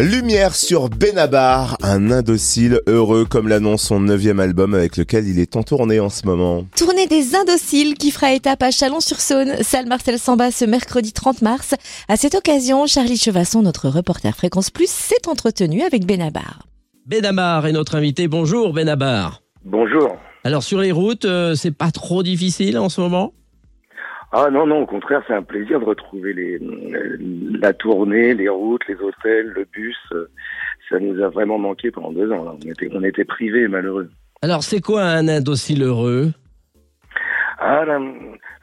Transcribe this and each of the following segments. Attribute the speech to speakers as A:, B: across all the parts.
A: Lumière sur Benabar, un indocile heureux comme l'annonce son neuvième album avec lequel il est en tournée en ce moment.
B: Tournée des indociles qui fera étape à Chalon-sur-Saône, salle Marcel Samba ce mercredi 30 mars. À cette occasion, Charlie Chevasson, notre reporter Fréquence Plus, s'est entretenu avec Benabar.
C: Benabar est notre invité. Bonjour Benabar.
D: Bonjour.
C: Alors sur les routes, euh, c'est pas trop difficile en ce moment?
D: Ah non, non, au contraire, c'est un plaisir de retrouver les, euh, la tournée, les routes, les hôtels, le bus. euh, Ça nous a vraiment manqué pendant deux ans. là. On était, on était privés, malheureux.
C: Alors c'est quoi un indocile heureux
D: Ah,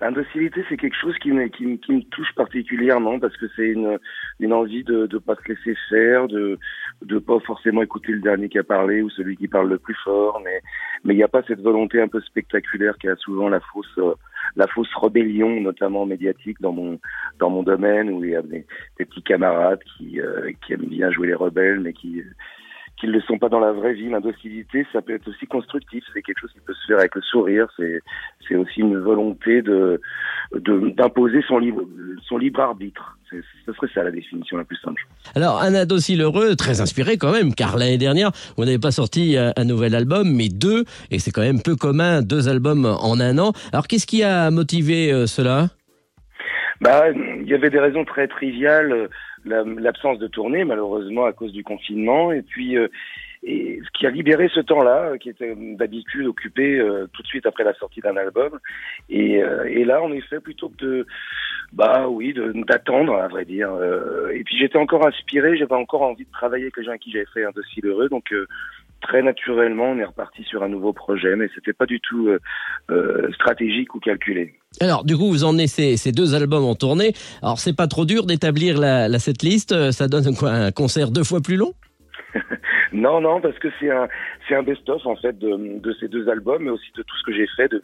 D: l'indocilité, c'est quelque chose qui me, qui, me- qui me touche particulièrement parce que c'est une, une envie de ne pas se laisser faire, de de pas forcément écouter le dernier qui a parlé ou celui qui parle le plus fort, mais mais il n'y a pas cette volonté un peu spectaculaire qui a souvent la fausse euh, la fausse rébellion, notamment médiatique dans mon dans mon domaine où il y a des, petits camarades qui euh, qui aiment bien jouer les rebelles, mais qui qui ne le sont pas dans la vraie vie. L'indocilité, ça peut être aussi constructif. C'est quelque chose qui peut se faire avec le sourire. C'est, c'est aussi une volonté de, de, d'imposer son libre, son libre arbitre. Ce serait ça la définition la plus simple.
C: Alors un indocile heureux, très inspiré quand même, car l'année dernière, vous n'avez pas sorti un, un nouvel album, mais deux, et c'est quand même peu commun, deux albums en un an. Alors qu'est-ce qui a motivé euh, cela?
D: Bah, il y avait des raisons très triviales, euh, l'absence de tournée malheureusement à cause du confinement, et puis euh, et ce qui a libéré ce temps-là, euh, qui était d'habitude occupé euh, tout de suite après la sortie d'un album, et, euh, et là en effet plutôt que de bah oui d'attendre à vrai dire, euh, et puis j'étais encore inspiré, j'avais encore envie de travailler avec les gens à qui j'avais fait un dossier heureux, donc euh, très naturellement on est reparti sur un nouveau projet, mais c'était pas du tout euh, euh, stratégique ou calculé.
C: Alors du coup, vous emmenez ces, ces deux albums en tournée. Alors c'est pas trop dur d'établir la, la setlist, euh, ça donne quoi un concert deux fois plus long?
D: Non, non, parce que c'est un, c'est un best-of en fait de, de ces deux albums, mais aussi de tout ce que j'ai fait de,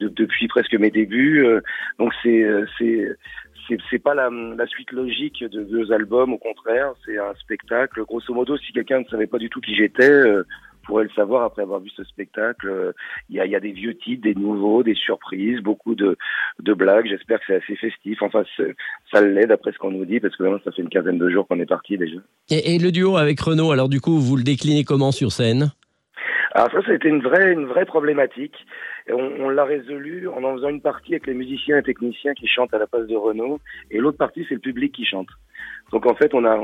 D: de- depuis presque mes débuts. euh, Donc euh, c'est, c'est, c'est pas la, la suite logique de deux albums, au contraire, c'est un spectacle. Grosso modo, si quelqu'un ne savait pas du tout qui j'étais, pourrait le savoir après avoir vu ce spectacle. Il y, a, il y a des vieux titres, des nouveaux, des surprises, beaucoup de, de blagues. J'espère que c'est assez festif. Enfin, ça l'est d'après ce qu'on nous dit, parce que vraiment, ça fait une quinzaine de jours qu'on est parti déjà.
C: et, et le duo avec Renaud, alors du coup, vous le déclinez comment sur scène?
D: Alors ça, ça été une vraie, une vraie problématique. Et on on l'a résolu en en faisant une partie avec les musiciens et techniciens qui chantent à la place de Renault, et l'autre partie, c'est le public qui chante. Donc en fait, on a,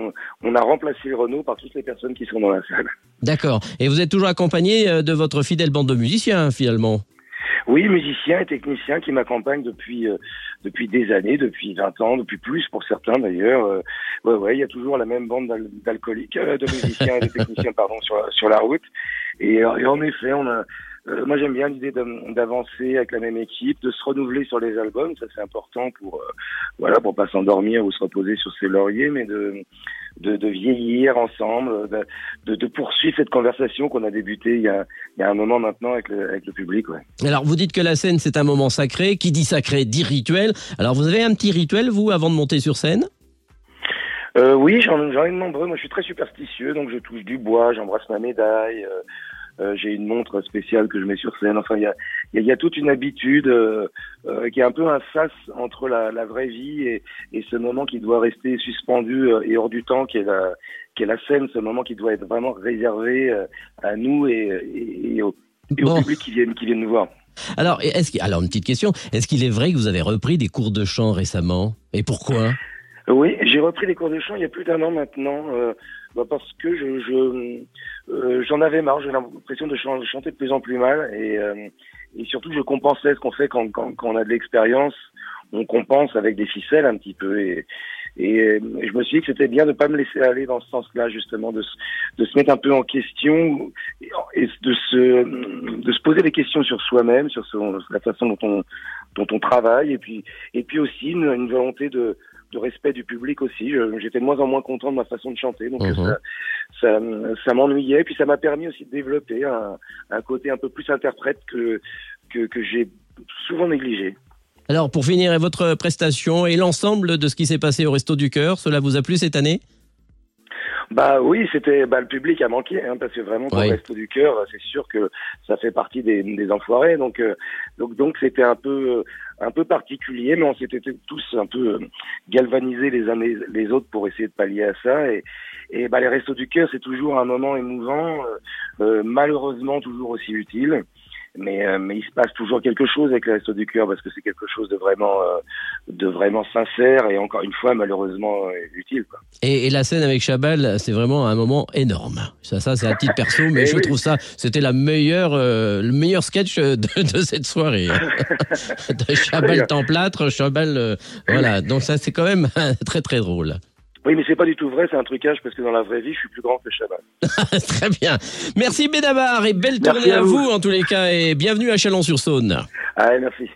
D: on, a remplacé Renault par toutes les personnes qui sont dans la salle.
C: D'accord. Et vous êtes toujours accompagné euh, de votre fidèle bande de musiciens, finalement?
D: Oui, musiciens et techniciens qui m'accompagnent depuis euh, depuis des années, depuis 20 ans, depuis plus pour certains d'ailleurs. Euh, ouais, ouais, il y a toujours la même bande d'al- d'alcooliques, euh, de musiciens et de techniciens, pardon, sur la- sur la route. Et, euh, et en effet, on a. euh, moi, j'aime bien l'idée d'avancer avec la même équipe, de se renouveler sur les albums. Ça, c'est important pour euh, voilà, pour pas s'endormir ou se reposer sur ses lauriers, mais de de, de vieillir ensemble, de, de, de poursuivre cette conversation qu'on a débutée il y a, il y a un moment maintenant avec le, avec le public. Ouais.
C: Alors vous dites que la scène, c'est un moment sacré. Qui dit sacré dit rituel. Alors vous avez un petit rituel, vous, avant de monter sur scène?
D: Euh, oui, j'en j'en ai de nombreux. Moi, je suis très superstitieux, donc je touche du bois, j'embrasse ma médaille. euh, euh, J'ai une montre spéciale que je mets sur scène. Enfin, il y a, y, a, y a toute une habitude euh, euh, qui est un peu un sas entre la, la vraie vie et, et ce moment qui doit rester suspendu euh, et hors du temps, qui est la, qui est la scène, ce moment qui doit être vraiment réservé euh, à nous et, et, et au, et au
C: Bon.
D: public qui viennent, qui viennent nous voir.
C: Alors, est-ce alors une petite question. Est-ce qu'il est vrai que vous avez repris des cours de chant récemment? Et pourquoi?
D: Oui, j'ai repris les cours de chant il y a plus d'un an maintenant, euh, bah parce que je, je euh, j'en avais marre. J'ai l'impression de chan- chanter de plus en plus mal et, euh, et surtout je compensais ce qu'on fait quand, quand, quand on a de l'expérience. On compense avec des ficelles un petit peu et, et, euh, je me suis dit que c'était bien de pas me laisser aller dans ce sens-là justement, de, de se mettre un peu en question et, de se de se poser des questions sur soi-même, sur la façon dont on dont on travaille et puis et puis aussi une, une volonté de de respect du public aussi. J'étais de moins en moins content de ma façon de chanter, donc
C: Mhm.
D: ça, ça, ça m'ennuyait. Puis ça m'a permis aussi de développer un, un côté un peu plus interprète que que, que j'ai souvent négligé.
C: Alors, pour finir, votre prestation et l'ensemble de ce qui s'est passé au Resto du Cœur, cela vous a plu cette année?
D: Bah oui, c'était bah, le public a manqué hein, parce que vraiment pour
C: Oui.
D: le resto du cœur, c'est sûr que ça fait partie des, des enfoirés. Donc euh, donc donc c'était un peu un peu particulier, mais on s'était tous un peu euh, galvanisés les uns les autres pour essayer de pallier à ça. Et, et bah, les Restos du Cœur, c'est toujours un moment émouvant, euh, malheureusement toujours aussi utile mais, euh, mais il se passe toujours quelque chose avec le Resto du Cœur parce que c'est quelque chose de vraiment, euh, de vraiment sincère et encore une fois malheureusement euh, utile. Quoi.
C: Et, et, la scène avec Chabal, c'est vraiment un moment énorme. Ça, ça c'est un titre perso, mais je trouve ça, c'était la meilleure, le meilleur sketch de, de cette soirée. de Chabal Templâtre, Chabal, voilà. Donc ça, c'est quand même très très drôle.
D: Oui, mais c'est pas du tout vrai, c'est un trucage parce que dans la vraie vie, je suis plus grand que Chabal.
C: Très bien. Merci Benabar et belle tournée à, vous. en tous les cas et bienvenue à Chalon-sur-Saône.
D: Allez, merci.